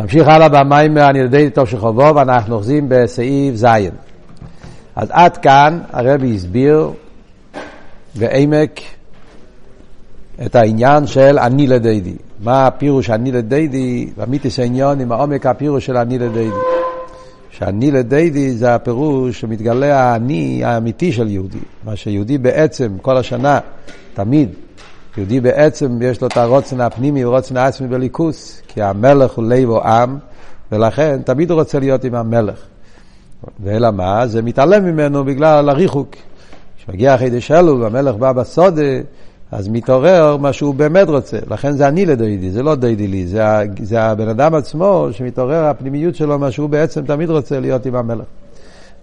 נמשיך הלאה במים על ידי טוב שחובו ואנחנו אוחזים בסעיף ז'. אז עד כאן הרבי הסביר בעמק את העניין של אני לדידי. מה הפירוש אני לדידי, במיתיס העניון עם העומק הפירוש של אני לדידי. שאני לדידי זה הפירוש שמתגלה האני האמיתי של יהודי. מה שיהודי בעצם כל השנה, תמיד, יהודי בעצם יש לו את הרוצן הפנימי ורוצן העצמי בליכוס, כי המלך הוא לב או עם, ולכן תמיד הוא רוצה להיות עם המלך. ואלא מה? זה מתעלם ממנו בגלל הריחוק. כשמגיע חידש אלול והמלך בא בסודה, אז מתעורר מה שהוא באמת רוצה. לכן זה אני לדוידי, זה לא דוידי לי, זה, זה הבן אדם עצמו שמתעורר הפנימיות שלו, מה שהוא בעצם תמיד רוצה להיות עם המלך.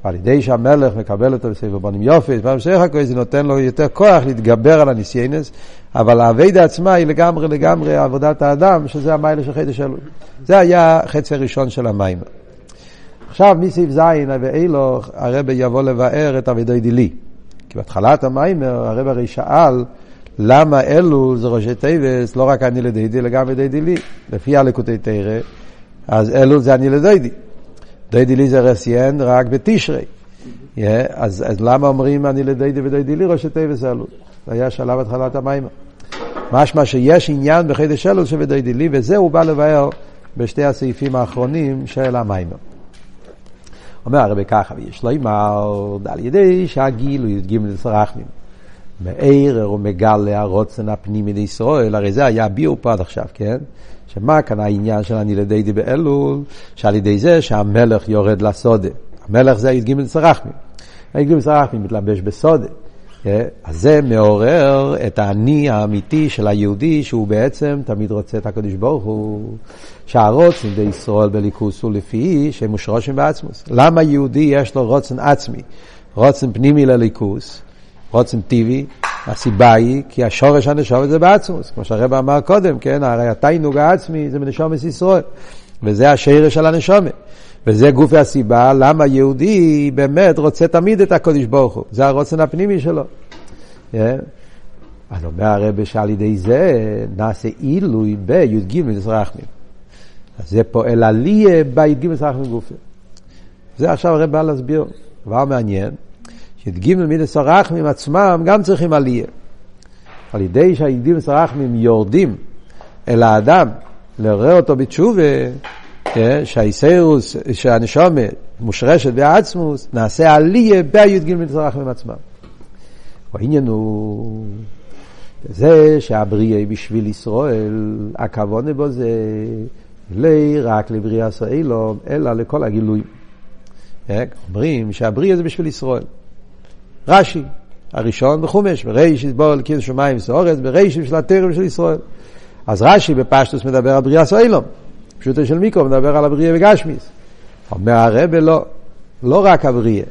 ועל ידי שהמלך מקבל אותו בספר בונים יופי, בהמשך הכל זה נותן לו יותר כוח להתגבר על הניסיינס, אבל העבודה עצמה היא לגמרי לגמרי עבודת האדם, שזה המעלה של חודש אלול. זה היה החצי הראשון של המאמר. עכשיו מסעיף ז' ואילך הרבי יבוא לבאר את ודודי לי. כי בהתחלת המאמר הרבי הרי שאל למה אלול זה ראשי תיבות, לא רק אני לדודי, אלא גם ודודי לי. לפי הלקוטי תורה, אז אלול זה אני לדודי. דודי לי זה רסיין רק בתשרי. אז, אז למה אומרים אני לדידי ודידי לי ראשי טייבס אלו? זה היה שלב התחלת המים. משמע שיש עניין בחידש אלו שבדידי לי, וזה הוא בא לבאר בשתי הסעיפים האחרונים של המיימר. אומר הרבי ככה, ויש לו אמר, על ידי שהגיל הוא י"ג לסרחמים. מערער ומגלה הרוצן הפנימי לישראל, הרי זה היה ביור פה עד עכשיו, כן? שמה כאן העניין של אני לדידי באלול, שעל ידי זה שהמלך יורד לסודה. המלך זה י"ג סרחמים. י"ג סרחמים מתלבש בסודה. כן? אז זה מעורר את האני האמיתי של היהודי, שהוא בעצם תמיד רוצה את הקדוש ברוך הוא, שהרוצן בישראל בליכוס הוא לפי שהם מושרשים בעצמוס. למה יהודי יש לו רוצן עצמי, רוצן פנימי לליכוס? רוצן טבעי, הסיבה היא כי השורש הנשומת זה בעצמוס, כמו שהרבא אמר קודם, כן, הרי התיינוג העצמי זה מנשומת ישראל, וזה השרש של הנשומת. וזה גופי הסיבה למה יהודי באמת רוצה תמיד את הקודש ברוך הוא, זה הרוצן הפנימי שלו. Yeah. אני אומר הרב שעל ידי זה נעשה עילוי בי"ג מזרחמים. אז זה פועל עליה בי"ג מזרחמים גופי. זה עכשיו הרב בא להסביר, דבר מעניין. שי"ג מידס הרחמים עצמם גם צריכים עלייה. על ידי שהי"ג מידס הרחמים יורדים אל האדם, לעורר אותו בתשובה, כן, שהאיסרוס, שהנשומה מושרשת בעצמוס, נעשה עלייה בי"ג מידס הרחמים עצמם. העניין הוא זה שהבריאה בשביל ישראל, הכוונה בו זה לא רק לבריאה סאילום, אלא לכל הגילויים. כן, אומרים שהבריאה זה בשביל ישראל. רש"י, הראשון בחומש, בריש יסבור על קידוש שמיים וסורס, בריש של הטרם של ישראל. אז רש"י בפשטוס מדבר על בריאה סוילום, פשוטו של מיקרו מדבר על הבריאה בגשמיס. אומר הרבה לא, לא רק הבריאה,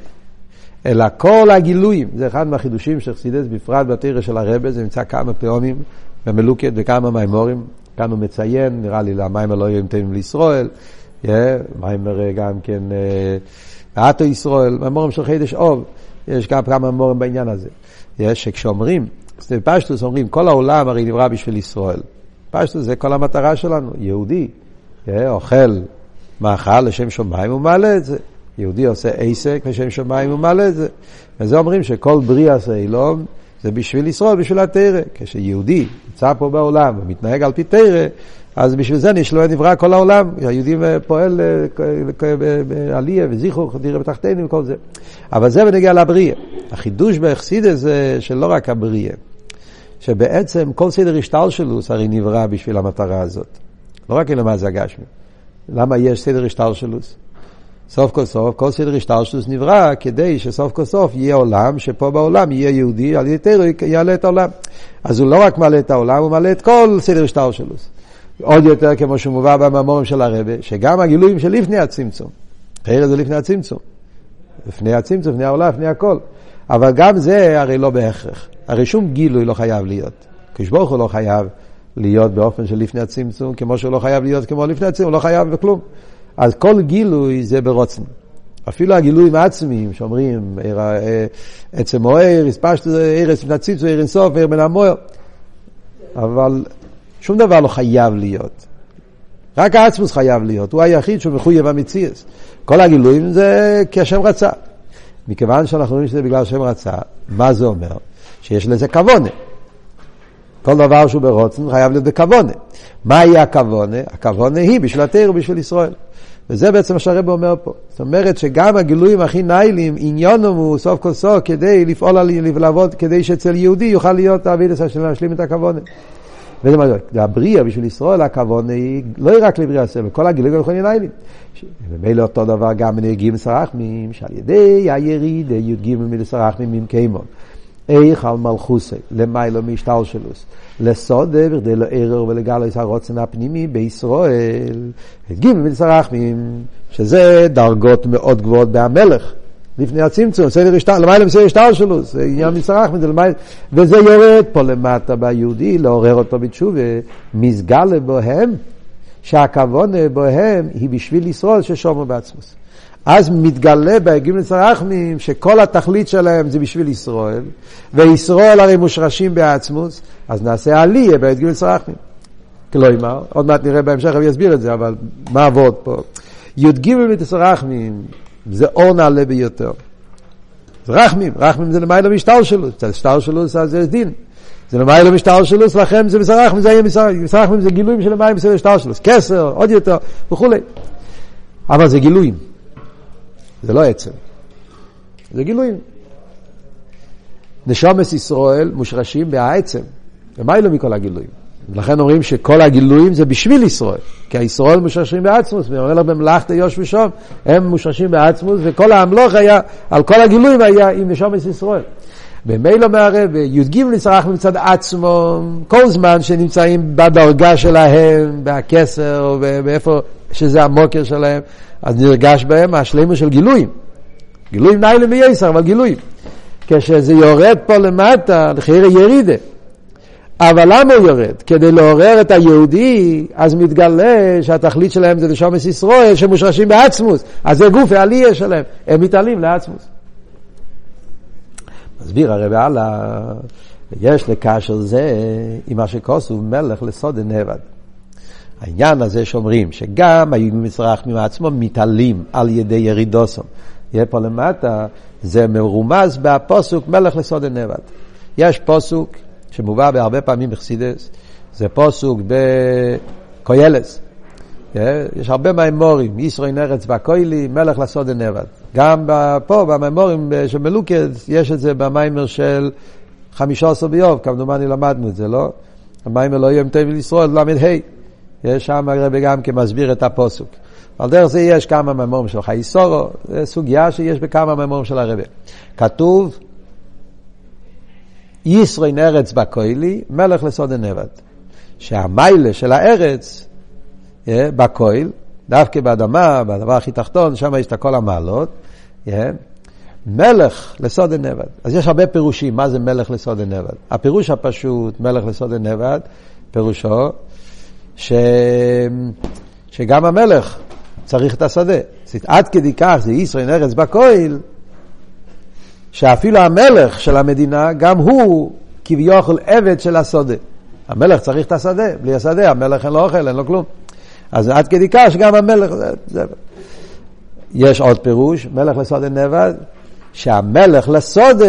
אלא כל הגילויים, זה אחד מהחידושים של חסידס, בפרט בתרא של הרבה, זה נמצא כמה פעמים במלוקת וכמה מימורים, כאן הוא מציין, נראה לי למים לא יהיו טובים לישראל, מיימר גם כן, אטו ישראל, מימורים של חידש אוב. יש גם כמה מורים בעניין הזה. יש שכשאומרים, פשטוס אומרים, כל העולם הרי נברא בשביל ישראל. פשטוס זה כל המטרה שלנו, יהודי, אוכל מאכל לשם שמיים הוא מעלה את זה. יהודי עושה עסק לשם שמיים הוא מעלה את זה. וזה אומרים שכל בריאה סיילום זה בשביל ישראל, בשביל התרא. כשיהודי נמצא פה בעולם ומתנהג על פי תרא, אז בשביל זה נשלו נברא כל העולם, היהודי פועל אה, בעלייה וזיכרוך, דירה בתחתינו וכל זה. אבל זה בנגיע לבריאה. החידוש באכסידס זה שלא רק הבריאה, שבעצם כל סדר השטל שלו הרי נברא בשביל המטרה הזאת. לא רק אלא מה זה הגשמי. למה יש סדר השטל שלו? סוף כל סוף, כל סדר השטל שלו נברא כדי שסוף כל סוף יהיה עולם, שפה בעולם יהיה יהודי, על ידי תרא יעלה את העולם. אז הוא לא רק מעלה את העולם, הוא מעלה את כל סדר השטל שלו. עוד יותר כמו שמובא במאמורים של הרבה, שגם הגילויים של לפני הצמצום, חייר זה לפני הצמצום, לפני הצמצום, לפני העולם, לפני הכל, אבל גם זה הרי לא בהכרח, הרי שום גילוי לא חייב להיות, כשברוך הוא לא חייב להיות באופן של לפני הצמצום, כמו שהוא לא חייב להיות כמו לפני הצמצום, הוא לא חייב בכלום. אז כל גילוי זה ברוצן. אפילו הגילויים העצמיים שאומרים, אה, עצם או ער, הספשת לפני הצמצום, ער אינסוף, ער מן המוער. אבל שום דבר לא חייב להיות. רק העצמוס חייב להיות, הוא היחיד שהוא מחויב המציאס. כל הגילויים זה כי השם רצה. מכיוון שאנחנו רואים שזה בגלל השם רצה, מה זה אומר? שיש לזה כוונה. כל דבר שהוא ברוצן חייב להיות בכוונה. מהי הכוונה? הכוונה היא בשביל התיר ובשביל ישראל. וזה בעצם מה שהרב אומר פה. זאת אומרת שגם הגילויים הכי ניילים, עניונם הוא סוף כל סוף כדי לפעול על, לעבוד, כדי שאצל יהודי יוכל להיות האבידס השם להשלים את הכוונה. וזה מה זה, הבריאה בשביל ישראל הכוונה היא לא רק לבריאה הסבל, כל הגילויים הם ניילים. ומילא אותו דבר גם בנהגים סרחמים, שעל ידי היריד י"ג מלסרחמים קיימון. איך על מלכוסי, למיילו משתלשלוס, לסודה בכדי לערער ולגלס הרוצן הפנימי בישראל. את גימל מצרחמים, שזה דרגות מאוד גבוהות בהמלך. לפני הצמצום, סדר השתל, למעלה מסדר השתלשלוס, זה עניין מצרחמים, וזה יורד פה למטה ביהודי, לעורר אותו בתשובה, מסגלה בוהם, שהכוונה בוהם היא בשביל לשרוד ששומו בעצמוס. אז מתגלה בהגיעים לצרחמים שכל התכלית שלהם זה בשביל ישראל, וישראל הרי מושרשים בעצמוס, אז נעשה עלייה בהגיעים לצרחמים. כלומר, עוד מעט נראה בהמשך, אני אסביר את זה, אבל מה עבוד פה? י"ג בתצרחמים זה אור נעלה ביותר. זה רחמים, רחמים זה למעלה משטר שלו, משטר שלו זה דין. זה למעלה משטר שלו, לכם זה מסרחמים, זה יהיה מסרחמים, זה גילויים של למעלה משטר שלו, כסר, עוד יותר, וכולי. אבל זה גילויים. זה לא עצם, זה גילויים. נשומס ישראל מושרשים בעצם, ומה אלו מכל הגילויים? ולכן אומרים שכל הגילויים זה בשביל ישראל, כי הישראל מושרשים בעצמוס, ואומר במלאכת יוש ושום, הם מושרשים בעצמוס, וכל האמלוך היה, על כל הגילויים היה עם נשומס ישראל. במילא מערב, י"ג נצרך מצד עצמו, כל זמן שנמצאים בדרגה שלהם, בכסר, או באיפה שזה המוקר שלהם, אז נרגש בהם השלמות של גילויים. גילויים ניילם וייסר, אבל גילויים. כשזה יורד פה למטה, לחייר ירידה. אבל למה הוא יורד? כדי לעורר את היהודי, אז מתגלה שהתכלית שלהם זה לשומס ישראל, שמושרשים בעצמוס. אז זה גוף העלייה שלהם, הם מתעלים לעצמוס. מסביר הרב הלאה, יש לקשר זה עם מה שכוסו מלך לסוד נבד. העניין הזה שאומרים שגם היהודים מצרחמים מעצמו מתעלים על ידי ירידוסום. יהיה פה למטה, זה מרומז בפוסוק מלך לסוד נבד. יש פוסוק שמובא בהרבה פעמים בחסידס, זה פוסוק בקוילס. יש הרבה מימורים, ישראל נרץ והכוילי, מלך לסוד נבד. גם פה, במימורים של מלוכד, יש את זה במיימר של חמישה עשר ביוב, כמדומני למדנו את זה, לא? המיימר לא יהיה מטבע לישראל, ל"ה. יש שם הרבי גם כמסביר את הפוסוק. על דרך זה יש כמה מימורים של חייסורו, זו סוגיה שיש בכמה מימורים של הרבי. כתוב, ישרין ארץ בכוילי, מלך לסוד הנבד. שהמיילה של הארץ אה, בכויל, דווקא באדמה, בדבר הכי תחתון, שם יש את כל המעלות, אה, מלך לסוד הנבד. אז יש הרבה פירושים, מה זה מלך לסוד הנבד. הפירוש הפשוט, מלך לסוד הנבד, פירושו ש... שגם המלך צריך את השדה. עד כדי כך זה ישראל ארץ בכויל, שאפילו המלך של המדינה, גם הוא כביכול עבד של השדה. המלך צריך את השדה, בלי השדה המלך אין לו אוכל, אין לו כלום. אז עד כדי כך שגם המלך... זה, זה. יש עוד פירוש, מלך לסודה נבד, שהמלך לסודה,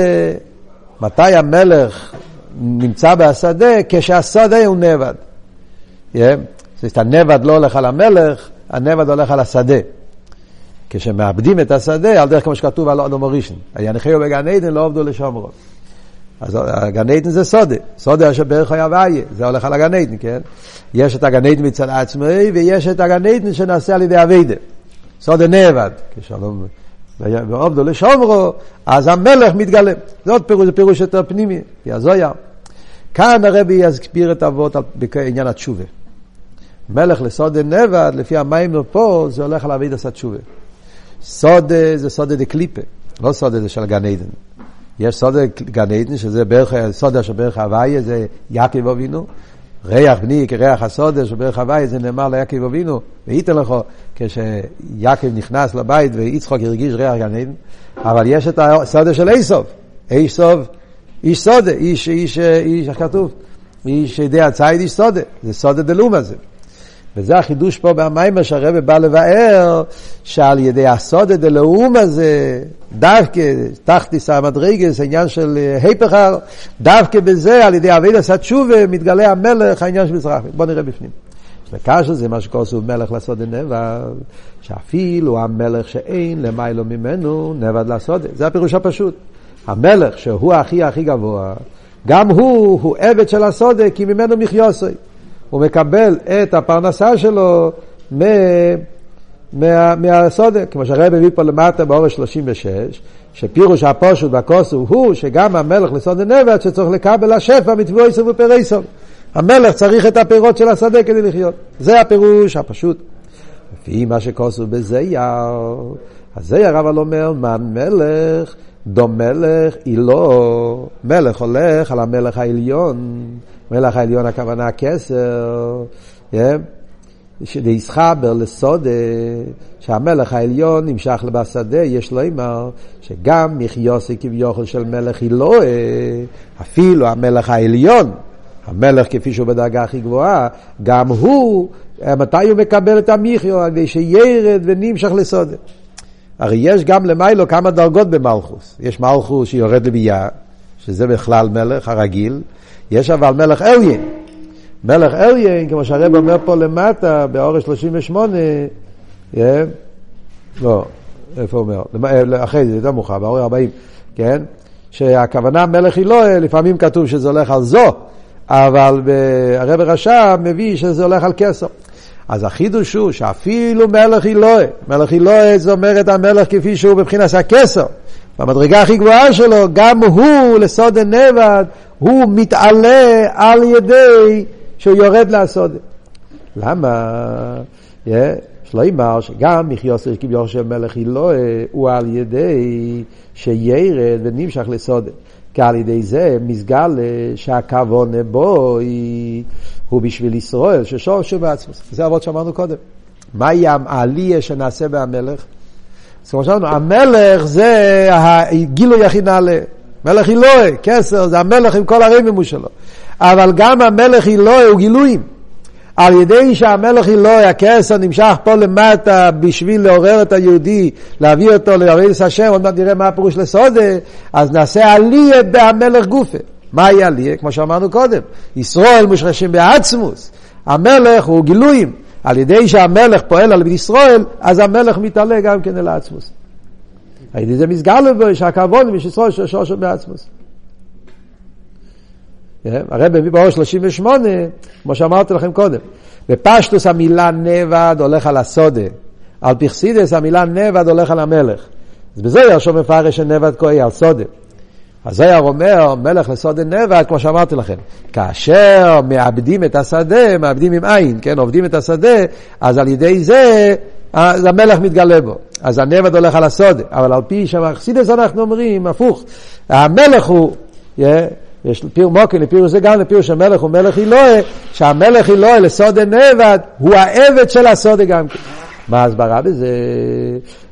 מתי המלך נמצא בשדה? כשהשדה הוא נבד. Yeah. זאת הנבד לא הולך על המלך, הנבד הולך על השדה. כשמאבדים את השדה, על דרך כמו שכתוב על אודו מורישן, הינחיו בגן עדן לא עובדו לשומרו. אז הגן עדן זה סודה, סודה אשר בערך היה ואיה, זה הולך על הגן עדן, כן? יש את הגן עדן מצד עצמי, ויש את הגן עדן שנעשה על ידי אביידה. סודה נאבד, כשלום ועובדו לשומרו, אז המלך מתגלה. זה עוד פירוש, זה פירוש יותר פנימי, יזויה. כאן הרבי יסביר את אבות בעניין התשובה. מלך לסודה נבד, לפי המים פה, זה הולך על אביידה התשובה. סודה זה סודה דקליפה, לא סודה זה של גן עדן. יש סודה גן עדן, שזה בערך, סודה של בערך הוויה, זה יעקב אבינו. ריח בני כריח הסודה של בערך הוויה, זה נאמר ליעקב אבינו, וייתן לך, כשיעקב נכנס לבית ויצחוק הרגיש ריח גן עדן. אבל יש את הסודה של איסוף. איסוף, איש סודה, איש, איש, איש, איך כתוב? איש ידי הציד איש סודה. זה סודה דלום הזה. וזה החידוש פה במיימר שהרבא בא לבאר, שעל ידי הסודה דלאום הזה, דווקא תחתיס המדרגס, העניין של היפכר, דווקא בזה, על ידי אבי דסת שובה, מתגלה המלך, העניין של מזרח. בואו נראה בפנים. וקשה זה מה שכוסו מלך לעשות נבד, שאפילו המלך שאין למיילו ממנו נבד לעשות זה הפירוש הפשוט. המלך שהוא הכי הכי גבוה, גם הוא, הוא עבד של הסודה, כי ממנו מחיוסי. הוא מקבל את הפרנסה שלו מה, מה, מהסודה, כמו שהרב הביא פה למטה באורש 36, שפירוש הפושוט בכוס הוא שגם המלך לסודה נבד שצריך לקבל השפע מתבוא איסור ופרייסור. המלך צריך את הפירות של השדה כדי לחיות. זה הפירוש הפשוט. לפי מה שכוסו בזייר, הזייר אבל אומר, מה מלך דום מלך אילו, מלך הולך על המלך העליון, מלך העליון הכוונה הכסר, yeah. שדייסחבר לסודה, שהמלך העליון נמשך לבשדה, יש לו אמר שגם מחיוסי כביכול של מלך אילוה, אפילו המלך העליון, המלך כפי שהוא בדרגה הכי גבוהה, גם הוא, מתי הוא מקבל את המחיו? על ידי שירד ונמשך לסודה. הרי יש גם למיילו כמה דרגות במלכוס. יש מלכוס שיורד לביאה, שזה בכלל מלך הרגיל, יש אבל מלך אליין. מלך אליין, כמו שהרב אומר פה למטה, באורש 38, yeah, לא, איפה אומר? אחרי זה, יותר מאוחר, באורש 40, כן? שהכוונה מלך היא לא, לפעמים כתוב שזה הולך על זו, אבל הרב רש"ב מביא שזה הולך על כסר. אז החידוש הוא שאפילו מלך אלוהי, מלך אלוהי זאת אומרת המלך כפי שהוא מבחינת הכסר, במדרגה הכי גבוהה שלו, גם הוא לסוד הנבד, הוא מתעלה על ידי שהוא יורד לסוד. למה? Yeah, שלא יאמר שגם מחיוסר כביכול של מלך אלוהי הוא על ידי שירד ונמשך לסוד. כי על ידי זה מסגל שהכוונה בו היא, הוא בשביל ישראל, ששורשו בעצמו. זה אבות שאמרנו קודם. מהי העלייה שנעשה בהמלך? אז כמו שאמרנו, המלך זה הגילוי הכי נעלה. מלך אלוהי, כסר, זה המלך עם כל הרמימו שלו. אבל גם המלך אלוהי הוא גילויים. על ידי שהמלך אלוהי, הכסר נמשך פה למטה בשביל לעורר את היהודי, להביא אותו לעבודת השם, עוד מעט נראה מה הפירוש לסודה, אז נעשה עליה בהמלך גופה. מהי עליה? כמו שאמרנו קודם, ישראל מושרשים בעצמוס, המלך הוא גילויים. על ידי שהמלך פועל על ישראל, אז המלך מתעלה גם כן אל העצמוס. על ידי זה מסגר לבו שהכבוד משישראל שורשו בעצמוס. הרב מביא באור 38, כמו שאמרתי לכם קודם, בפשטוס המילה נבד הולך על הסודה, על פרסידס המילה נבד הולך על המלך. אז בזה ירשום מפרש שנבד כהי על סודה. אז זויר אומר, מלך לסודה נבד, כמו שאמרתי לכם, כאשר מאבדים את השדה, מאבדים עם עין, כן, עובדים את השדה, אז על ידי זה, אז המלך מתגלה בו. אז הנבד הולך על הסודה, אבל על פי שם אכסידס אנחנו אומרים, הפוך, המלך הוא, יש פיר מוקן, לפיר זה גם לפיר שהמלך הוא מלך אלוהי, שהמלך אלוהי לסודה נבד, הוא העבד של הסודה גם כן. מה ההסברה בזה?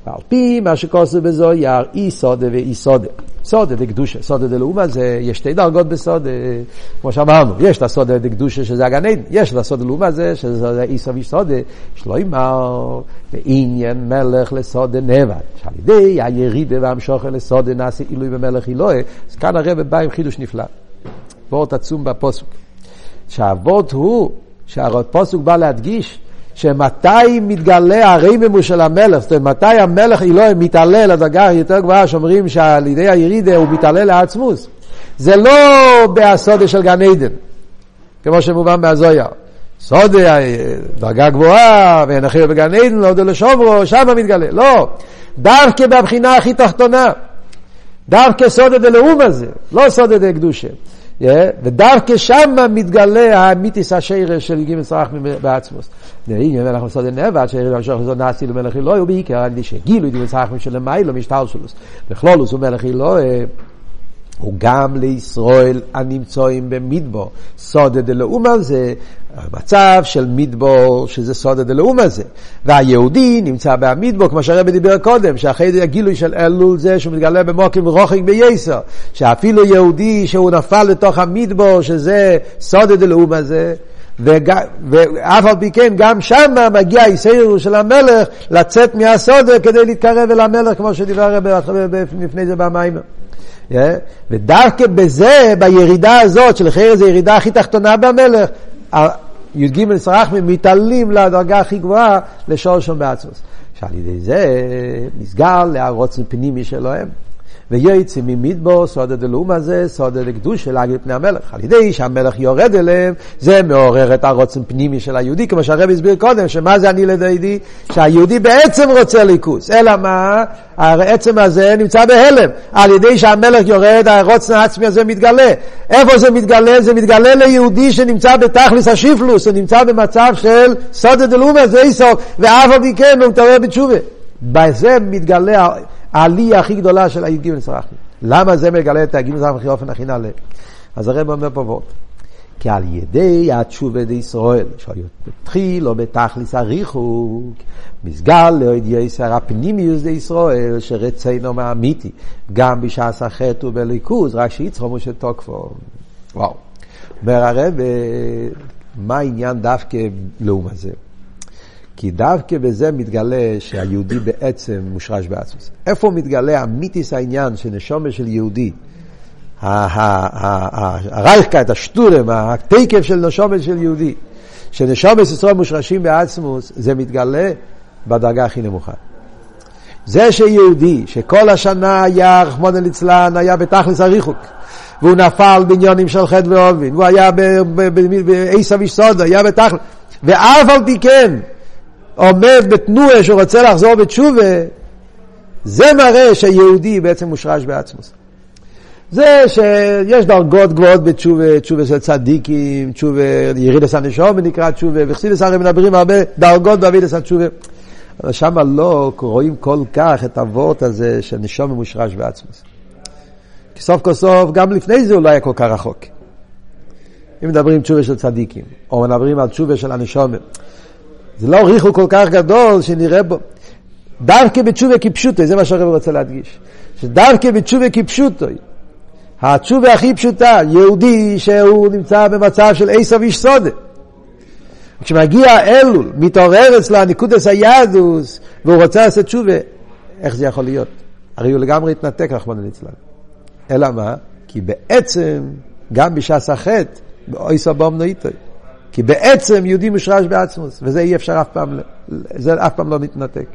על פי מה שכוסו בזויר, אי סודה ואי סודה. סודה דקדושה, סודה דלאומה זה, יש שתי דרגות בסודה, כמו שאמרנו, יש את הסודה דקדושה שזה הגן עדן, יש את הסודה דלאומה זה, שזה איסו וסודה, שלא יאמר, בעניין מלך לסודה נבד, שעל ידי הירידה והמשוכן לסודה נעשה עילוי במלך אלוהי, אז כאן הרב בא עם חידוש נפלא, וורט עצום בפוסוק, שהאבות הוא, שהפוסוק בא להדגיש, שמתי מתגלה הרממו של המלך, זאת אומרת, מתי המלך אלוהים מתעלה לדרגה יותר גבוהה, שאומרים שעל ידי הירידה הוא מתעלה לעצמוס. זה לא בהסודה של גן עדן, כמו שמובן בהזויה. סודה, דרגה גבוהה, ונחיה בגן עדן, לא לשוברו, שם מתגלה. לא, דווקא בבחינה הכי תחתונה. דווקא סודה דלאום הזה, לא סודה דקדושה. ודווקא שם מתגלה האמיתיס השרש של גימל סרח בעצמוס. אם אנחנו עושים נבד, שהמשוך לזו נעשי למלך אלוהי, ובעיקר על ידי שגילו גימל סרח של מיילו משטר שלוס. בכלולוס הוא מלך אלוהי. הוא גם לישראל הנמצאים במדבור. סודה דלאומה זה מצב של מדבור, שזה סודה דלאומה זה. והיהודי נמצא במדבור, כמו שהרבי דיבר קודם, שאחרי הגילוי של אלול זה שהוא מתגלה במוקים רוחק בייסר, שאפילו יהודי שהוא נפל לתוך המדבור, שזה סודה דלאומה זה, ואף על פי כן, גם שם מגיע היסירו של המלך לצאת מהסודר כדי להתקרב אל המלך, כמו שדיבר לפני זה במים. Yeah. ודווקא בזה, בירידה הזאת, שלכן זו ירידה הכי תחתונה במלך, י"ג סרחמים מתעלים לדרגה הכי גבוהה לשור שם בעצמוס. שעל ידי זה נסגר להרוץ פנימי שלהם. ויועצים ממדבור, סוד הדלום הזה, סוד הקדוש להגיד פני המלך. על ידי שהמלך יורד אליהם, זה מעורר את הרוצן פנימי של היהודי, כמו שהרב הסביר קודם, שמה זה אני לדיידי? שהיהודי בעצם רוצה ליכוס, אלא מה? העצם הזה נמצא בהלם. על ידי שהמלך יורד, הרוצן העצמי הזה מתגלה. איפה זה מתגלה? זה מתגלה ליהודי שנמצא בתכלס השיפלוס, הוא נמצא במצב של סוד הדלום הזה, ואף על פי כן הוא מתעורר בתשובה. בזה מתגלה העלייה הכי גדולה של הי"ג סרחי. למה זה מגלה את הי"ג סרחי באופן הכי נעלה? אז הרב אומר פה ועוד. כי על ידי התשובה דישראל, שהתחיל או בתכליס הריחוק, מסגל לעוד יסר הפנימיוס דישראל, שרצינו מאמיתי, גם בשעס החטא ובליכוז, רק שיצחומו שתוקפו. וואו. אומר הרב, מה העניין דווקא לאום הזה? כי דווקא בזה מתגלה שהיהודי בעצם מושרש בעצמוס. איפה מתגלה אמיתיס העניין שנשומה של יהודי, הרייכקייט, השטורם, התקף של נשומה של יהודי, שנשומה ישראל מושרשים בעצמוס, זה מתגלה בדרגה הכי נמוכה. זה שיהודי, שכל השנה היה, רחמונא ליצלן, היה בתכלס הריחוק, והוא נפל בעניונים של חטא ועובין, והוא היה בעשב איש סודה, היה בתכלס, ואף על פי כן, עומד בתנועה שהוא רוצה לחזור בתשובה, זה מראה שהיהודי בעצם מושרש בעצמוס. זה שיש דרגות גבוהות בתשובה, תשובה של צדיקים, תשובה, ירידס הנשום נקרא תשובה, וחסידס הרי מדברים הרבה דרגות באבידס התשובה. אבל שם לא רואים כל כך את הוורט הזה של נשום מושרש בעצמוס. כי סוף כל סוף, גם לפני זה הוא לא היה כל כך רחוק. אם מדברים תשובה של צדיקים, או מדברים על תשובה של הנשומת. זה לא ריחו כל כך גדול שנראה בו. דווקא בתשובה כפשוטו, זה מה שהרב רוצה להדגיש. שדווקא בתשובה כפשוטו, התשובה הכי פשוטה, יהודי שהוא נמצא במצב של עשב איש סודה. כשמגיע אלול, מתעורר אצלו הניקודס היהדוס, והוא רוצה לעשות תשובה, איך זה יכול להיות? הרי הוא לגמרי התנתק, רחמנא ליצלן. אלא מה? כי בעצם, גם בשעס החטא, באוי סבום נויטוי. כי בעצם יהודי מושרש בעצמוס, וזה אי אפשר אף פעם, זה אף פעם לא מתנתק.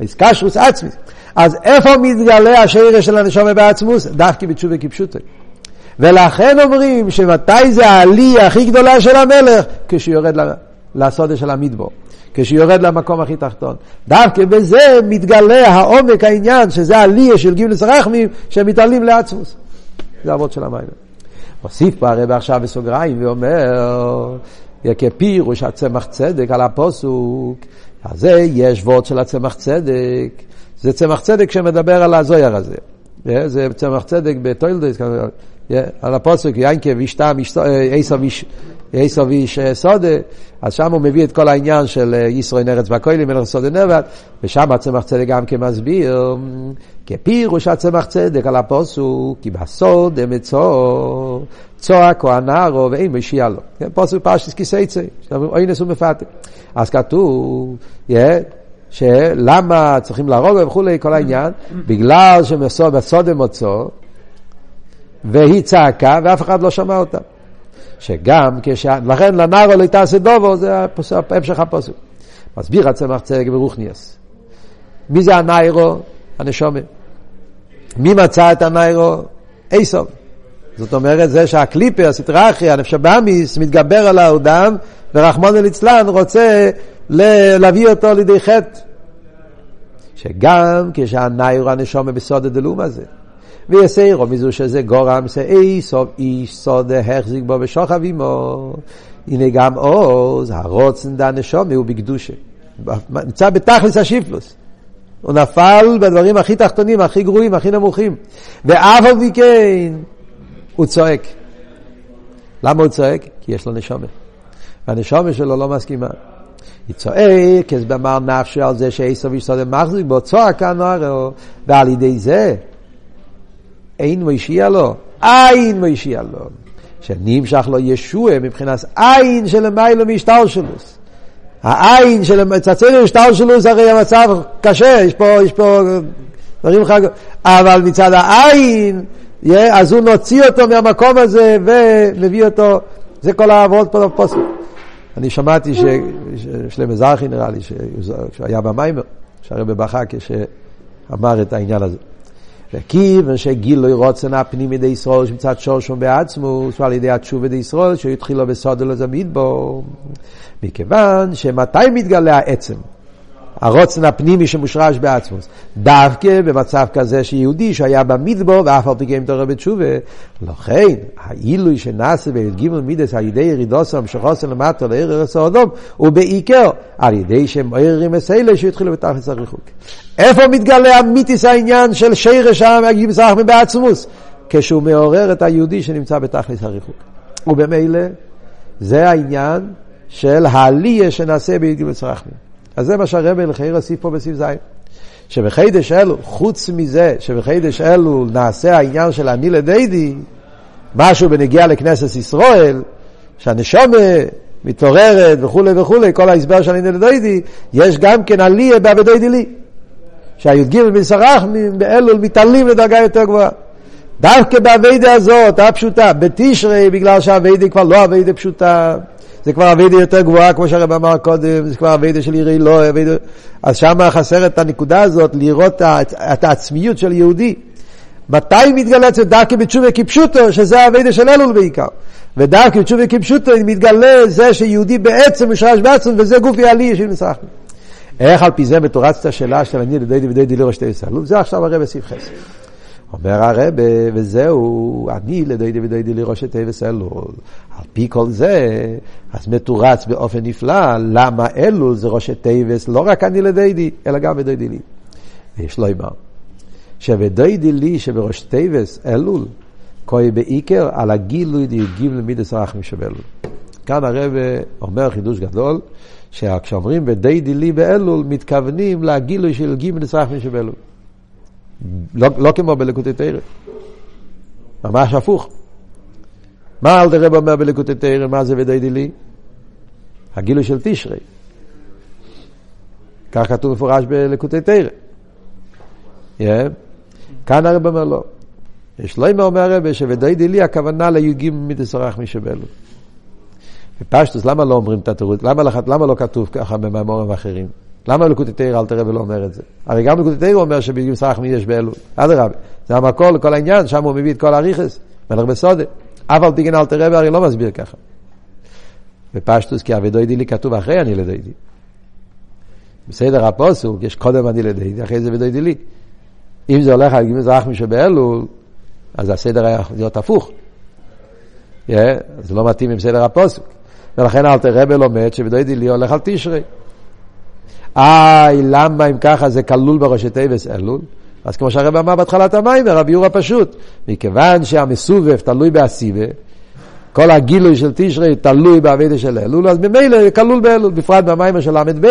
איסקשרוס עצמית. אז איפה מתגלה השרש של הנשמה בעצמוס? דווקא בתשובה כפשוטו. ולכן אומרים שמתי זה העלייה הכי גדולה של המלך? כשיורד לסודה של המדבור. כשיורד למקום הכי תחתון. דווקא בזה מתגלה העומק העניין, שזה העלייה של גיבלס רחמים, שמתעלים לעצמוס. זה אבות של המים. מוסיף פה הרב עכשיו בסוגריים ואומר, כפירוש הצמח צדק על הפוסוק, אז זה יש וורד של הצמח צדק, זה צמח צדק שמדבר על הזויר הזה. זה צמח צדק בטוילדס, על הפוסק, יינקב איש טעם, עשו איש סודה, אז שם הוא מביא את כל העניין של ישראל נרץ בכוילים, מלך סודה נבד, ושם הצמח צדק גם כמסביר, כפירוש הצמח צדק על הפוסוק, כי בסוד אמצו, צועק או הנערו ואין משיע לו. פוסק פרשס כיסייצי, שאומרים אוינס ומפתה. אז כתוב, שלמה צריכים להרוג וכולי, כל העניין, בגלל שבסוד אמצו, והיא צעקה ואף אחד לא שמע אותה. שגם כש... לכן לנערו לא תעשה דובו, זה המשך הפוסק. מסביר הצמח צדק ברוכניאס. מי זה הניירו? הנשומה. מי מצא את הניירו? איסוב. זאת אומרת, זה שהקליפר, הסטראחי, הנפשבאמיס, מתגבר על האודם, ורחמון ליצלן רוצה להביא אותו לידי חטא. שגם כשהניירו הנשומה בסוד הדלום הזה. ויסיירו מזו שזה גורם שאי סוף איש סודה החזיק בו בשוכב עמו. הנה גם עוז, הרוצן דה נשומי הוא בקדושה. נמצא בתכלס השיפלוס. הוא נפל בדברים הכי תחתונים, הכי גרועים, הכי נמוכים. ואף על פי כן, הוא צועק. למה הוא צועק? כי יש לו נשומה. והנשומה שלו לא מסכימה. היא צועק, אז במר נפשו על זה שעשו סודה מחזיק בו, צועק הנוער, ועל ידי זה אין מושיע לו, אין מושיע לו. שנמשך לו ישוע מבחינת עין של מיילו משטלשלוס. העין של מצצנו משטלשלוס הרי המצב קשה, יש פה, יש פה דברים חג... אבל מצד העין, אז הוא נוציא אותו מהמקום הזה ומביא אותו, זה כל העבוד פה בפוסק. אני שמעתי ששלמה זרחי נראה לי, שהוא היה במיימר, שהרבא בכה כשאמר את העניין הזה. וכיוון שגילוי רוצן הפנימי די ישראל שמצד שורשום בעצמוס ועל ידי התשובה די ישראל שהוא התחיל לו בסוד ולזמיד בו מכיוון שמתי מתגלה העצם הרוצן הפנימי שמושרש בעצמוס. דווקא במצב כזה שיהודי שהיה במדבור ואף על פי כן תורה בתשובה. לכן, העילוי שנעשה בי"ג מידס על ידי ירידוסם המשכוסם למטה לעיר ארץ האדום, הוא בעיקר על ידי שהם עררים מסיילה שהתחילו בתכלס הריחוק. איפה מתגלה אמיתיס העניין של שירש המגיב סחמי בעצמוס? כשהוא מעורר את היהודי שנמצא בתכלס הריחוק. ובמילא, זה העניין של העלייה שנעשה בי"ג סרחמי. אז זה מה שהרבל לחייר הוסיף פה בסעיף ז'. שבחידש אלו, חוץ מזה שבחידש אלו נעשה העניין של אני לדיידי, משהו בנגיעה לכנסת ישראל, שהנשומה מתעוררת וכולי וכולי, כל ההסבר של אני לדיידי, יש גם כן עליה בעבדי לי. שהי"ג מסרחמים באלול מתעלים לדרגה יותר גבוהה. דווקא באביידה הזאת, הפשוטה, בתשרי, בגלל שהאביידה כבר לא אביידה פשוטה. זה כבר אביידה יותר גבוהה, כמו שהרב אמר קודם, זה כבר אביידה של יראי לא, אביידה... אז שם חסר את הנקודה הזאת, לראות את העצמיות של יהודי. מתי מתגלה אצל דרכי בתשובה כפשוטו, שזה האביידה של אלול בעיקר. ודרכי בתשובה כפשוטו מתגלה זה שיהודי בעצם משרש בעצם, וזה גוף יעלי של מסחנו. איך על פי זה מתורצת השאלה של אני לדיידי ודיידי לראש תהיה סלול? זה עכשיו הרב בסעיף חסר. אומר הרבה, וזהו, אני לדיידי ודיידי לראש את אבס אלול. על פי כל זה, אז מתורץ באופן נפלא, למה אלול זה ראש את אבס, לא רק אני לדיידי, אלא גם בדיידי לי. ויש לו אמר, שבדיידי לי שבראש תבס אלול, כוי בעיקר על הגילוי דיוגים למידס רחמי שבאלול. כאן הרב אומר חידוש גדול, שכשאומרים בדיידי לי באלול, מתכוונים לגילוי של גימנס רחמי שבאלול. לא, לא כמו בלקוטי תרא. ממש הפוך. מה אל תראה אומר בלקוטי תרא, מה זה ודאי דילי? הגילוי של תשרי. כך כתוב מפורש בלקוטי תרא. Yeah. כאן הרב אומר לא. יש לא אומר הרבה שוודאי דילי הכוונה לי"ג מדסרח משבלו. בפשטוס, למה לא אומרים את התירוץ? למה, למה לא כתוב ככה במאמורים אחרים? למה לקוטי תרא אל תראה ולא אומר את זה? הרי גם לקוטי תרא אומר סרח מי יש באלול. אדרבה, זה המקור לכל העניין, שם הוא מביא את כל הריכס, מלך בסודה. אף על פי כן אל תראה והרי לא מסביר ככה. בפשטוס כי אבידוידי לי כתוב אחרי אני לדוידי. בסדר הפוסוק יש קודם אני לדוידי, אחרי זה ודוידי לי. אם זה הולך על גימל זרח משבאלול, אז הסדר היה להיות הפוך. Yeah, זה לא מתאים עם סדר הפוסק. ולכן אל תראה ולומד שבדוידי לי הולך על תשרי. איי, למה אם ככה זה כלול בראשי תיבס אלול? אז כמו שהרב אמר בהתחלת המים, רבי יורא פשוט, מכיוון שהמסובב תלוי באסיבה, כל הגילוי של תשרי תלוי בעבידה של אלול, אז ממילא כלול באלול, בפרט במים של ל"ב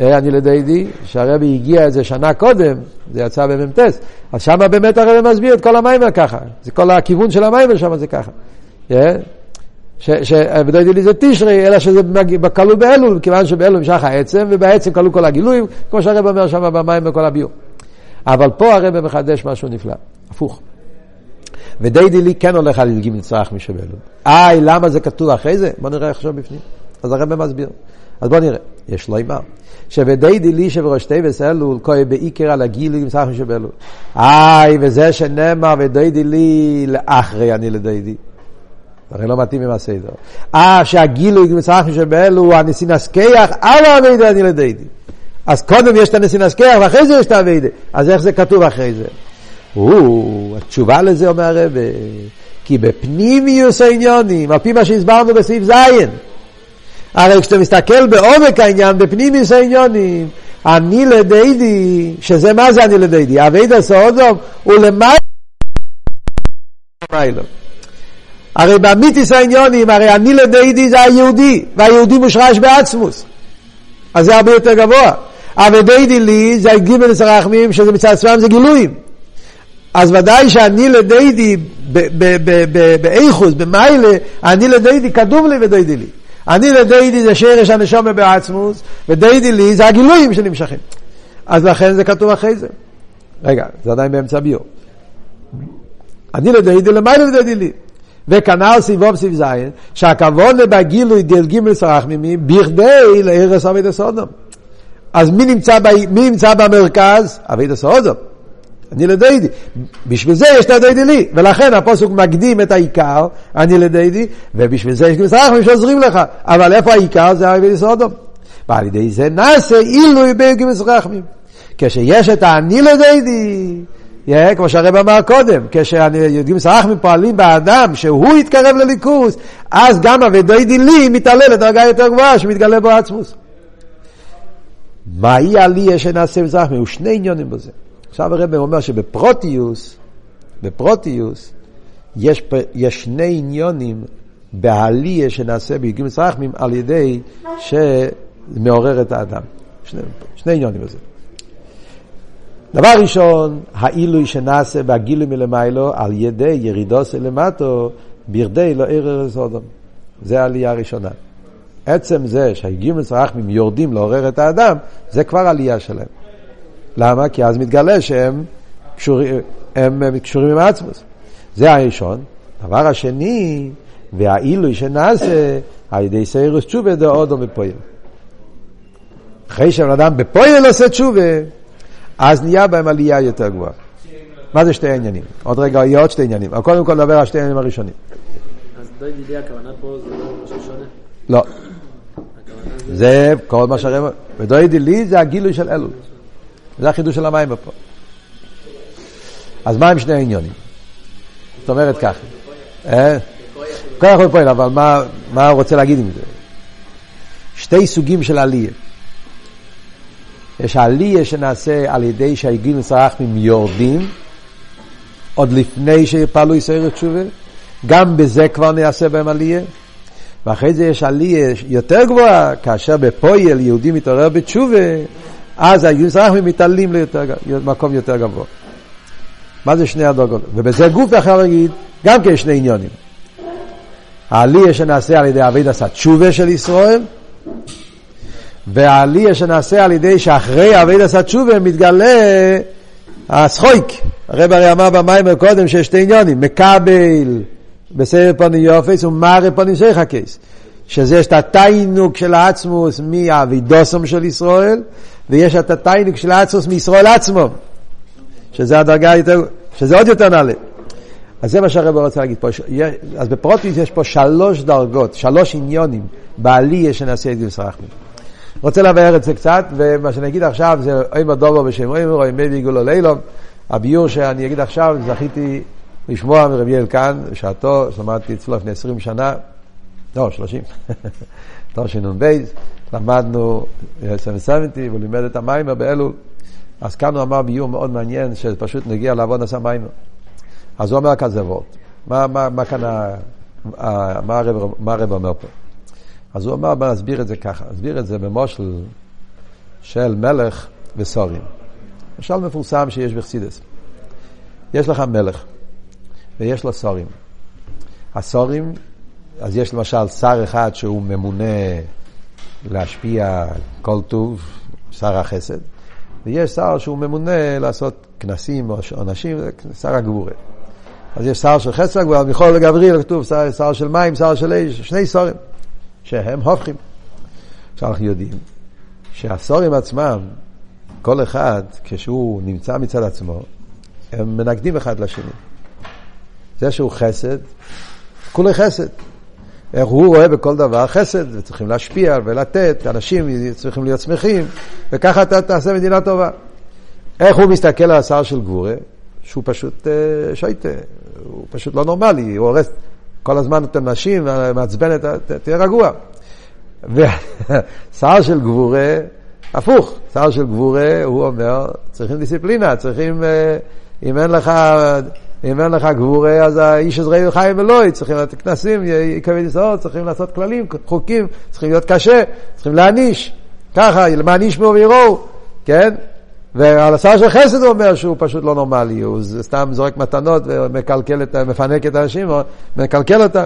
אה, אני לדיידי, שהרבי הגיע איזה שנה קודם, זה יצא במ"ט, אז שם באמת הרבי מסביר את כל המים ככה, זה כל הכיוון של המים שם זה ככה. אה? שבדוי לי זה תשרי, אלא שזה כלול באלול, כיוון שבאלול נמשך העצם, ובעצם כלול כל הגילויים, כמו שהרב אומר שם במים וכל הביור. אבל פה הרב מחדש משהו נפלא, הפוך. ודיידי לי כן הולך על ילגים נצרך משבאלול. איי, למה זה כתוב אחרי זה? בוא נראה עכשיו בפנים. אז הרב מסביר. אז בוא נראה, יש לו אימר. שבדיידי לי שבראש טייבס אלול, כהי בעיקר על הגילוי נצרך משבאלול. איי, וזה שנאמר ודיידי לי לאחרי אני לדיידי. הרי לא מתאים עם הסדר. אה, שהגילוי מצרכים שבאלו הוא הנסינס-כיח, על האביידה אני לדיידי. אז קודם יש את הנסינס-כיח ואחרי זה יש את האביידה. אז איך זה כתוב אחרי זה? הוא, התשובה לזה אומר הרב, כי בפנימיוס העניונים, על פי מה שהסברנו בסעיף ז', הרי כשאתה מסתכל בעומק העניין, בפנימיוס העניונים, אני לדיידי, שזה מה זה אני לדיידי? אביידה סעודום הוא למעלה. הרי באמיתיס העניונים, הרי אני לדיידי זה היהודי, והיהודי מושרש בעצמוס. אז זה הרבה יותר גבוה. אבל דיידי לי זה הגימל הרחמים, שזה מצד עצמם זה גילויים. אז ודאי שאני לדיידי באיכוס, במיילה, אני לדיידי קדום לי ודיידי לי. אני לדיידי זה שרש הנשום בעצמוס, ודיידי לי זה הגילויים שנמשכים. אז לכן זה כתוב אחרי זה. רגע, זה עדיין באמצע ביור. אני לדיידי למיילה ודיידי לי. וכנ"ל סיבוב סיב זין, שהכבוד בגילוי דיל גימל סרח ממי, בכדי לערס אבי דסודום. אז מי נמצא, ב, מי נמצא במרכז? אבי דסודום. אני לדיידי. בשביל זה יש את הדיידי לי. ולכן הפוסק מקדים את העיקר, אני לדיידי, ובשביל זה יש גימל סרח ממי שעוזרים לך. אבל איפה העיקר? זה אבי דסודום. ועל ידי זה נעשה אילוי בגימל סרח ממי. כשיש את האני לדיידי, Yeah, כמו שהרב אמר קודם, כשיודעים סרחמים פועלים באדם שהוא יתקרב לליכוס, אז גם אבידוי דילי מתעלה לדרגה יותר גבוהה שמתגלה בו עצמוס. מהי עלייה שנעשה בסרחמים? הוא שני עניונים בזה. עכשיו הרב אומר שבפרוטיוס, בפרוטיוס, יש, יש שני עניונים בעלייה שנעשה ביגים סרחמים על ידי שמעורר את האדם. שני, שני עניונים בזה. דבר ראשון, העילוי שנעשה בגילוי מלמיילו על ידי ירידוס למטו, בכדי לא ערר סודום. זה העלייה הראשונה. עצם זה שהגימוס רחמים יורדים לעורר את האדם, זה כבר עלייה שלהם. למה? כי אז מתגלה שהם קשורים, הם, קשורים עם עצמוס. זה הראשון. דבר השני, והעילוי שנעשה על ידי סיירוס תשובה דאודו מפועל. אחרי שבן אדם בפועל עושה תשובה, אז נהיה בהם עלייה יותר גבוהה. מה זה שתי עניינים? עוד רגע יהיה עוד שתי עניינים, אבל קודם כל נדבר על שתי העניינים הראשונים. אז דוי דידי הכוונה פה זה לא משהו שונה? לא. זה כל מה שהרב... ודוי דידי זה הגילוי של אלול. זה החידוש של המים פה. אז מה עם שני העניונים? זאת אומרת ככה. כוח ופועל, אבל מה הוא רוצה להגיד עם זה? שתי סוגים של עלייה. יש עלייה שנעשה על ידי שהגיל סרחמים יורדים, עוד לפני שפעלו ישראל תשובה, גם בזה כבר נעשה בהם עלייה. ואחרי זה יש עלייה יותר גבוהה, כאשר בפועל יהודי מתעורר בתשובה, אז הגיל סרחמים מתעלים למקום יותר גבוה. מה זה שני הדרגות? ובזה גוף יכול להגיד, גם כן שני עניונים. העלייה שנעשה על ידי אביד עשה תשובה של ישראל, והעלייה שנעשה על ידי שאחרי אבי דסת תשובה מתגלה הסחויק. הרב הרי אמר במיימר קודם שיש שתי עניונים, מקבל בסדר פונים יופס ומרא פונים שייחקס. שזה יש את התיינוק של העצמוס מהאבידוסום של ישראל, ויש את התיינוק של העצמוס מישראל עצמו, שזה הדרגה יותר, שזה עוד יותר נעלה. אז זה מה שהרב רוצה להגיד פה. אז בפרוטיס יש פה שלוש דרגות, שלוש עניונים בעלייה שנעשה את גיל סרחמים. רוצה לבאר את זה קצת, ומה שאני אגיד עכשיו זה אימא דובו בשם אימא, או אימא ויגולו לילום. הביור שאני אגיד עכשיו, זכיתי לשמוע מרבי אלקן, בשעתו, למדתי אצלו לפני 20 שנה, לא, 30, תשנ"ב, למדנו 770, והוא לימד את המיימר באלול. אז כאן הוא אמר ביור מאוד מעניין, שפשוט נגיע לעבוד עשה מיימר. אז הוא אומר כזה וורד. מה, מה, מה כאן, מה הרב אומר פה? אז הוא אמר, בוא נסביר את זה ככה, נסביר את זה במושל של מלך וסורים. משל מפורסם שיש בחסידס. יש לך מלך, ויש לו סורים. הסורים, אז יש למשל שר אחד שהוא ממונה להשפיע כל טוב, שר החסד, ויש שר שהוא ממונה לעשות כנסים או עונשים, שר הגבורה. אז יש שר של חסד, מיכול וגבריאל כתוב שר, שר של מים, שר של אש, שני סורים. שהם הופכים. עכשיו אנחנו יודעים שהסורים עצמם, כל אחד, כשהוא נמצא מצד עצמו, הם מנגדים אחד לשני. זה שהוא חסד, כולי חסד. איך הוא רואה בכל דבר חסד, וצריכים להשפיע ולתת, אנשים צריכים להיות שמחים, וככה אתה תעשה מדינה טובה. איך הוא מסתכל על השר של גבורה? שהוא פשוט uh, שויטה, הוא פשוט לא נורמלי, הוא הורס, כל הזמן אתם נשים, מעצבן, תהיה רגוע. ושר של גבורה, הפוך, שר של גבורה, הוא אומר, צריכים דיסציפלינה, צריכים, אה, אם אין לך, אם אין לך גבורה, אז האיש עזראי חיים אלוהי, צריכים לתת כנסים, יקבל ישראל, צריכים לעשות כללים, חוקים, צריכים להיות קשה, צריכים להעניש, ככה, למען ישמעו ויראו, כן? ועל השר של חסד הוא אומר שהוא פשוט לא נורמלי, הוא סתם זורק מתנות ומקלקל את, מפנק את האנשים, מקלקל אותם.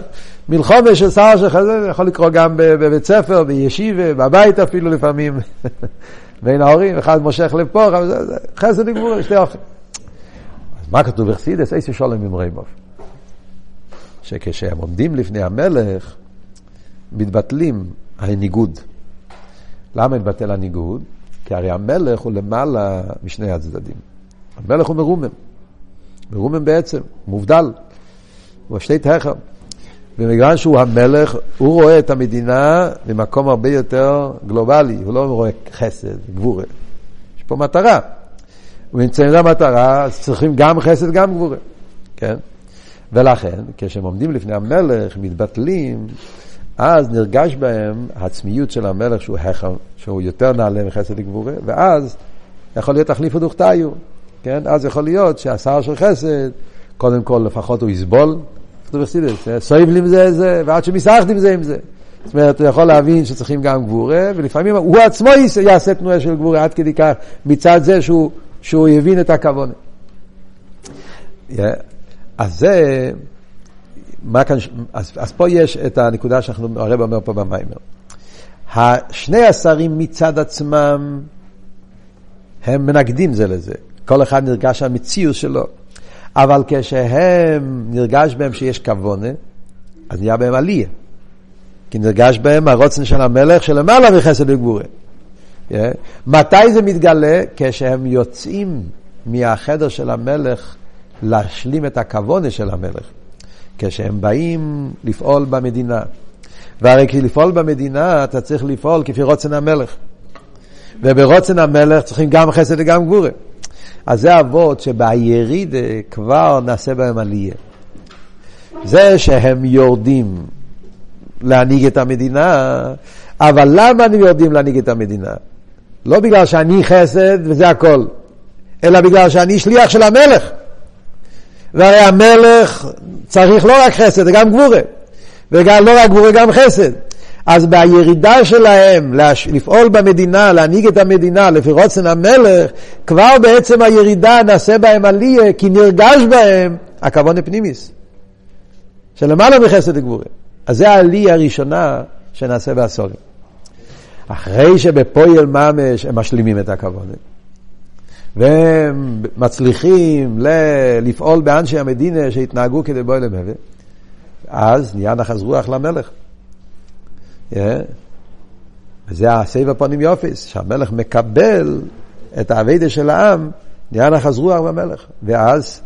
מלחומה של שר של חסד יכול לקרות גם בבית ספר, בישיבה, בבית אפילו לפעמים, בין ההורים, אחד מושך לפה, חסד וגבור, שתי אוכל. אז מה כתוב בחסידס? איזה שולם עם ריימוב. שכשהם עומדים לפני המלך, מתבטלים הניגוד. למה מתבטל הניגוד? כי הרי המלך הוא למעלה משני הצדדים. המלך הוא מרומם. מרומם בעצם, מובדל. הוא שתי תכר. ובגלל שהוא המלך, הוא רואה את המדינה ממקום הרבה יותר גלובלי, הוא לא רואה חסד, גבורה. יש פה מטרה. ונמצאים למטרה, אז צריכים גם חסד, גם גבורה. כן? ולכן, כשהם עומדים לפני המלך, מתבטלים, אז נרגש בהם העצמיות של המלך שהוא החם, שהוא יותר נעלה מחסד וגבורה, ואז יכול להיות תחליף ודוכתיו, כן? אז יכול להיות שהשר של חסד, קודם כל לפחות הוא יסבול, כתוב לי עם זה, זה, ועד שמסרחתי עם זה עם זה. זאת אומרת, הוא יכול להבין שצריכים גם גבורה, ולפעמים הוא עצמו יעשה תנועה של גבורה עד כדי כך, מצד זה שהוא, שהוא יבין את הכוונה. Yeah. אז זה... מה כאן, אז, אז פה יש את הנקודה שאנחנו, הרב אומר פה במיימר. השני השרים מצד עצמם, הם מנגדים זה לזה. כל אחד נרגש המציאות שלו. אבל כשהם, נרגש בהם שיש כוונה, אז נהיה בהם עלייה. כי נרגש בהם הרוצן של המלך שלמעלה מחסד וגבורה. Yeah. מתי זה מתגלה? כשהם יוצאים מהחדר של המלך להשלים את הכוונה של המלך. כשהם באים לפעול במדינה. והרי כי לפעול במדינה אתה צריך לפעול כפי רוצן המלך. וברוצן המלך צריכים גם חסד וגם גבורה. אז זה אבות שביריד כבר נעשה בהם עלייה. זה שהם יורדים להנהיג את המדינה, אבל למה הם יורדים להנהיג את המדינה? לא בגלל שאני חסד וזה הכל, אלא בגלל שאני שליח של המלך. והרי המלך צריך לא רק חסד, גם גבורה. וגם לא רק גבורה, גם חסד. אז בירידה שלהם לפעול במדינה, להנהיג את המדינה לפי רוצן המלך, כבר בעצם הירידה נעשה בהם עליה, כי נרגש בהם הכבוד הפנימיס. שלמעלה מחסד וגבורה. אז זה העלייה הראשונה שנעשה בעשורים. אחרי שבפועל ממש הם משלימים את הכבוד. והם מצליחים לפעול באנשי המדינה שהתנהגו כדי בוא למבה, אז נהיה נחז רוח למלך. Yeah. וזה הסבב פונים יופיס, שהמלך מקבל את האביידה של העם, נהיה נחז רוח במלך. ואז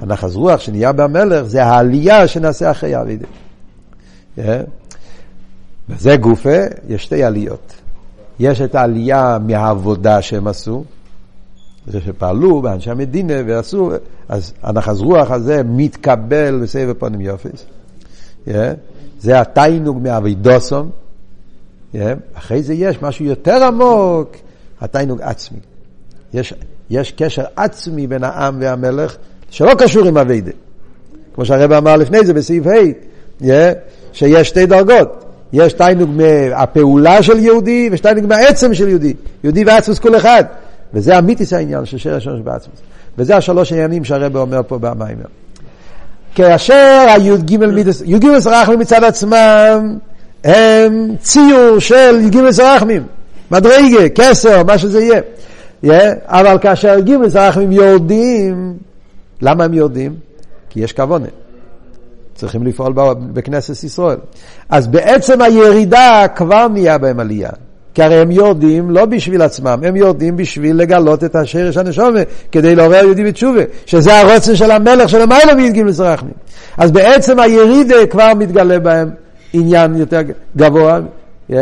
הנחז רוח שנהיה במלך זה העלייה שנעשה אחרי האביידה. Yeah. וזה גופה, יש שתי עליות. יש את העלייה מהעבודה שהם עשו, זה שפעלו באנשי המדינה ועשו, אז הנחז רוח הזה מתקבל בסבב פונים יופס. Yeah. זה התיינוג מאבידוסום. Yeah. אחרי זה יש משהו יותר עמוק, התיינוג עצמי. יש, יש קשר עצמי בין העם והמלך שלא קשור עם אביידה. כמו שהרב אמר לפני זה בסעיף ה', yeah, שיש שתי דרגות. יש תיינוג מהפעולה של יהודי ויש תיינוג מהעצם של יהודי. יהודי ועצמוס כל אחד. וזה אמיתיס העניין של שרש שורש בעצמוס. וזה השלוש העניינים שהרבא אומר פה במיימר. כאשר הי"ג מידס, י"ג רחמים מצד עצמם הם ציור של י"ג רחמים, מדרגה, כסר, מה שזה יהיה. Yeah, אבל כאשר י"ג רחמים יורדים, למה הם יורדים? כי יש כוונה. צריכים לפעול בכנסת ישראל. אז בעצם הירידה כבר נהיה בהם עלייה. כי הרי הם יורדים לא בשביל עצמם, הם יורדים בשביל לגלות את השרש הנשומה, כדי לעורר יהודי בתשובה, שזה הרוצן של המלך של המילה מידגים לסרחמים. אז בעצם הירידה כבר מתגלה בהם עניין יותר גבוה, yeah.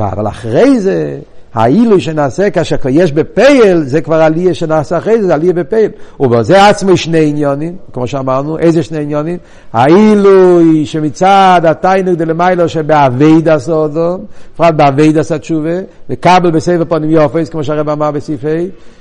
אבל אחרי זה, העילוי שנעשה כאשר יש בפייל, זה כבר עלייה שנעשה אחרי זה, זה עלייה בפייל. ובזה עצמו שני עניונים, כמו שאמרנו, איזה שני עניונים? העילוי שמצד התיינוג דלמיילו שבאבייד עשו אותו, בפרט באבייד עשה תשובה, וכבל בספר פונים יופס, כמו שהרב אמר בסעיף ה',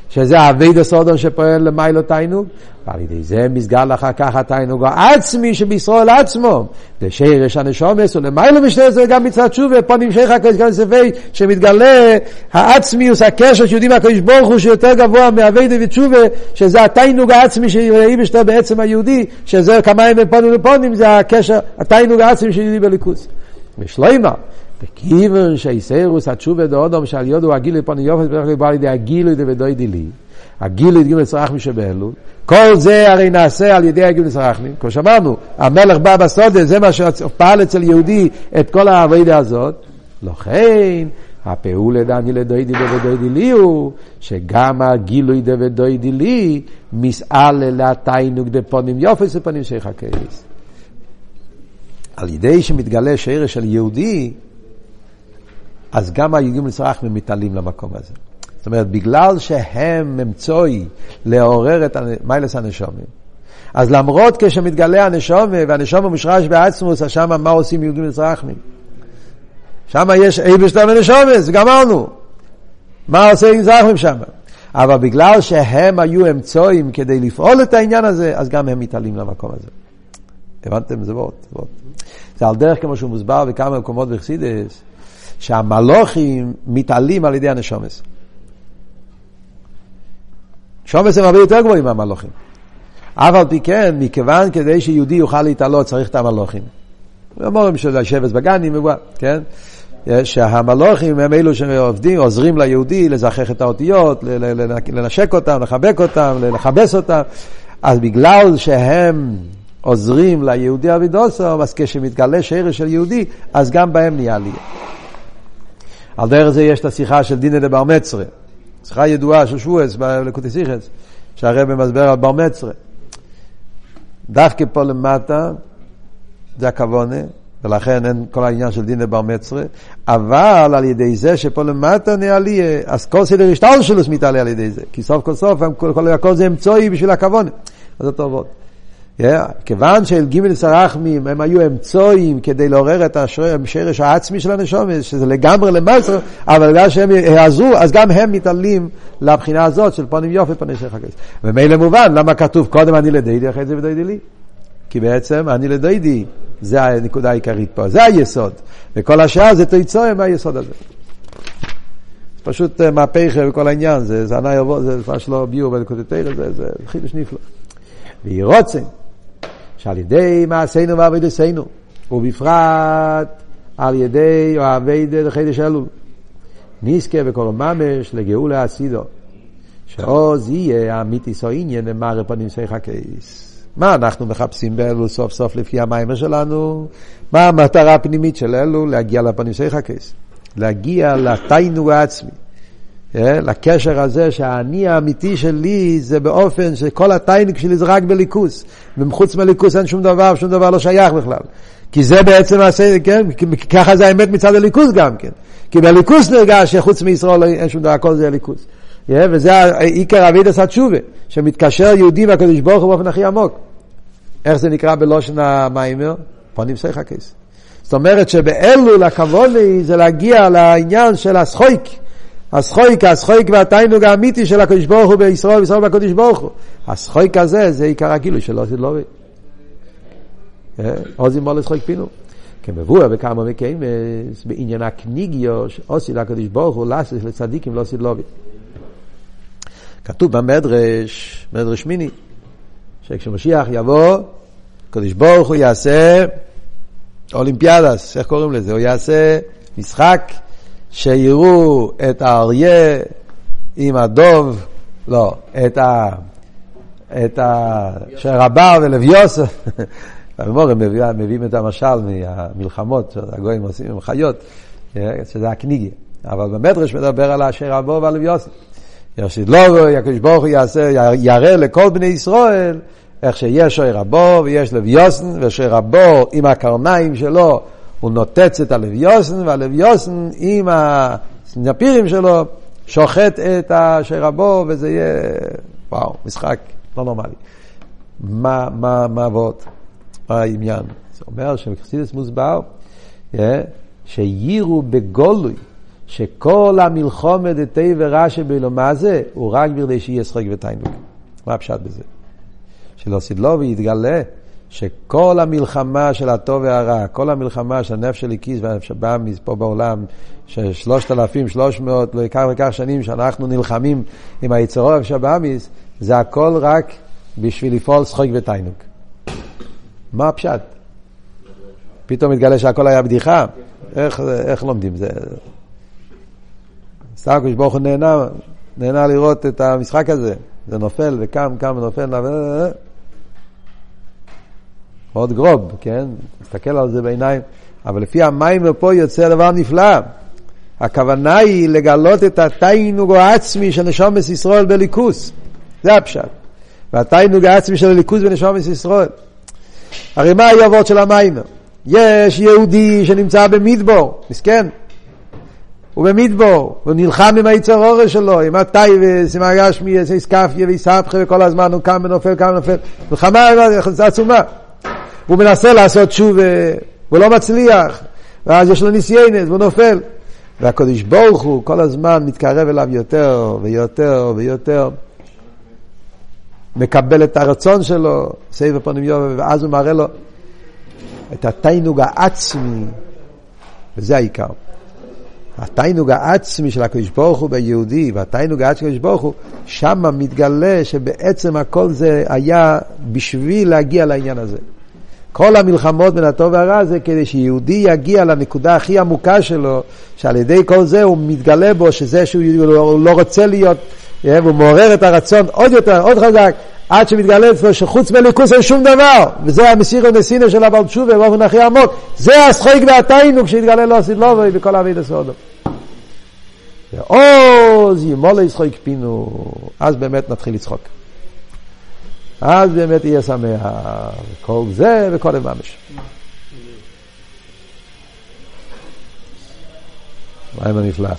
שזה אבי דסודון שפועל למיילו תיינוג, ועל ידי זה מסגל אחר כך התיינוג העצמי שבישראל עצמו, לשרש הנשומס ולמיילו משנה זה גם מצד תשובה, פה נמשך הקדוש ספי שמתגלה העצמיוס, הקשר שיודעים הקדוש ברוך הוא שיותר גבוה מאבי ותשובה, שזה התיינוג העצמי שיהי בשתו בעצם היהודי, שזה כמה ימים פונים לפונים, זה הקשר, התיינוג העצמי שיהודי בליכוס. ושלמה, וכיוון שיסרוס התשובה דאודום שעל יודו הגילוי פוני יופס בדרך כלל בא לידי הגילוי דבדוי דילי. הגילוי דגילוי צרחמי שבאלו כל זה הרי נעשה על ידי הגילוי צרחמי כמו שאמרנו המלך בא בסודה זה מה שפעל אצל יהודי את כל העבודה הזאת. לכן הפעולה דני לדוידי דבדוידי לי הוא שגם הגילוי דבדוידי לי מסעלה לתיינוג דפונים יופס ופונים שיחקייס על ידי שמתגלה שרש של יהודי, אז גם היהודים לצרחמים מתעלים למקום הזה. זאת אומרת, בגלל שהם אמצעי לעורר את מיילס הנשומים, אז למרות כשמתגלה הנשומה, והנשומה מושרש בעצמוס, אז שמה מה עושים יהודים לצרחמים? שמה יש אי בשתם הנשומס, גמרנו. מה עושה עם שמה? אבל בגלל שהם היו אמצעים כדי לפעול את העניין הזה, אז גם הם מתעלים למקום הזה. הבנתם? זה וורט. זה על דרך כמו שהוא מוסבר בכמה מקומות בחסידס, שהמלוכים מתעלים על ידי הנשומס. שומס הם הרבה יותר גבוהים מהמלוכים. אף על פי כן, מכיוון כדי שיהודי יוכל להתעלות צריך את המלוכים. אומרים שזה שבס בגנים, כן? שהמלוכים הם אלו שעובדים, עוזרים ליהודי לזכח את האותיות, לנשק אותם, לחבק אותם, לכבס אותם. אז בגלל שהם עוזרים ליהודי אבידוסו, אז כשמתגלה שרש של יהודי, אז גם בהם נהיה עלייה. על דרך זה יש את השיחה של דינא דבר מצרה. שיחה ידועה של שבועס בלקוטי סיכס, שהרבא מסבר על בר מצרה. דווקא פה למטה, זה הכוונה, ולכן אין כל העניין של דינא בר מצרה, אבל על ידי זה שפה למטה נהיה עלייה, אז כל סדר השטל מתעלה על ידי זה, כי סוף כל סוף כל, כל, כל זה אמצעי בשביל הכוונה. אז זה טובות. Yeah, כיוון של גימל סרחמים הם היו אמצואים כדי לעורר את השרש העצמי של הנשומת, שזה לגמרי למעשר, אבל בגלל שהם יעזרו, אז גם הם מתעלים לבחינה הזאת של פונים יופי פני שייך הכס. ומילא מובן, למה כתוב קודם אני לדיידי, אחרי זה ודיידי לי? כי בעצם אני לדיידי, זה הנקודה העיקרית פה, זה היסוד. וכל השאר זה תיצואה מהיסוד הזה. פשוט מהפכה וכל העניין, זה זנאי יבוא, זה מה שלא ביור בנקודתך, זה, זה חידוש נפלא. ויהי רוצן. שעל ידי מעשינו ועבודתנו, ובפרט על ידי אוהבי דחידש אלול, נזכה בכל ממש לגאולה הסידו, שעוז יהיה האמיתיס או עניין למראה פנים שיח הקייס. מה אנחנו מחפשים באלול סוף סוף לפי המיימר שלנו? מה המטרה הפנימית של אלול? להגיע לפנים שיח הקייס. להגיע לתיינוג העצמי. אה, לקשר הזה שהאני האמיתי שלי זה באופן שכל הטיינק שלי זה רק בליכוס, ומחוץ מליכוס אין שום דבר, שום דבר לא שייך בכלל. כי זה בעצם, כן, ככה זה האמת מצד הליכוס גם כן. כי בליכוס נרגש שחוץ מישראל אין שום דבר, הכל זה הליכוס. Yeah, וזה עיקר אבידס התשובה, שמתקשר יהודי והקדוש ברוך הוא באופן הכי עמוק. איך זה נקרא בלושן המיימר? פונים סייך הכיס. זאת אומרת שבאלול הכבוד זה להגיע לעניין של הסחויק. הסחויק, הסחויק והתיינוג האמיתי של הקדוש ברוך הוא בישראל, בישראל בקדוש ברוך הוא. הסחויק הזה זה עיקר הגילוי של עוזי לובי. עוזי מולס חויק פינו. כמבואר בכמה מקיימס, בעניין הקניגיו, עושי לקדוש ברוך הוא, לסס לצדיקים, לא עושי לובי. כתוב במדרש, מדרש מיני, שכשמשיח יבוא, הקדוש ברוך הוא יעשה אולימפיאדס, איך קוראים לזה? הוא יעשה משחק שיראו את האריה עם הדוב, לא, את ה... את ה... שרבר ולוויוסף. במורה מביאים את המשל מהמלחמות שהגויים עושים עם חיות, שזה הקניגי. אבל במדרש מדבר על אשר רבו ועל יוסף. ירשיד לובו, הקדוש ברוך הוא יעשה, יראה לכל בני ישראל איך שיש שוי רבו ויש לוויוסן, ושוי רבו עם הקרניים שלו הוא נוטץ את הלוויוסן, והלוויוסן עם הסנפירים שלו שוחט את אשר רבו, וזה יהיה, וואו, משחק לא נורמלי. מה, מה, מה עבוד? מה העניין? זה אומר שבחסידס מוסבר, אה, שיראו בגולוי, שכל המלחומת דתי ורע שבילו מה זה, הוא רק בכדי שיהיה שחק ותיינוק. מה הפשט בזה? שלא סדלובי יתגלה שכל המלחמה של הטוב והרע, כל המלחמה של הנפש של איקיס והנפש הבאמיס פה בעולם, ששלושת אלפים, שלוש מאות, לא יקר וכך שנים שאנחנו נלחמים עם היצרו הנפש הבאמיס, זה הכל רק בשביל לפעול שחוק ותיינוק. מה הפשט? פתאום מתגלה שהכל היה בדיחה? איך, איך לומדים? זה... סתם הקדוש ברוך הוא נהנה, נהנה לראות את המשחק הזה. זה נופל וקם, קם ונופל, מאוד גרוב, כן? תסתכל על זה בעיניים. אבל לפי המים ופה יוצא דבר נפלא. הכוונה היא לגלות את התיינוג העצמי של נשומת ישראל בליכוס. זה הפשט. והתיינוג העצמי של הליכוס בנשומת ישראל. הרי מה היובות של המים? יש יהודי שנמצא במדבור, מסכן. הוא במדבור, הוא נלחם עם היצר אורש שלו, עם הטייבס, עם הגשמי, עם איסקפיה ואיסהפכה, וכל הזמן הוא קם ונופל, קם ונופל. מלחמה עצומה. הוא מנסה לעשות שוב, והוא לא מצליח, ואז יש לו ניסיינס, והוא נופל. והקדוש ברוך הוא כל הזמן מתקרב אליו יותר ויותר ויותר. מקבל את הרצון שלו, סבב פונים יובל, ואז הוא מראה לו את התיינוג העצמי, וזה העיקר. התיינוג העצמי של הקדוש ברוך הוא ביהודי, והתיינוג העצמי של הקדוש ברוך הוא, שם מתגלה שבעצם הכל זה היה בשביל להגיע לעניין הזה. כל המלחמות בין הטוב והרע זה כדי שיהודי יגיע לנקודה הכי עמוקה שלו, שעל ידי כל זה הוא מתגלה בו שזה שהוא לא, לא רוצה להיות, אה, והוא מעורר את הרצון עוד יותר, עוד חזק, עד שמתגלה אצלו שחוץ מליכוס אין שום דבר, וזה המסיר הנסינה של הבעל תשובה באופן הכי עמוק, זה השחוק והתיינוג שהתגלה לו הסדלובוי בכל אבי דסודו. ועוז ימולא ישחוק פינו, אז באמת נתחיל לצחוק. אז באמת יהיה שמח. כל זה וקודם ממש. מה עם הנפלא?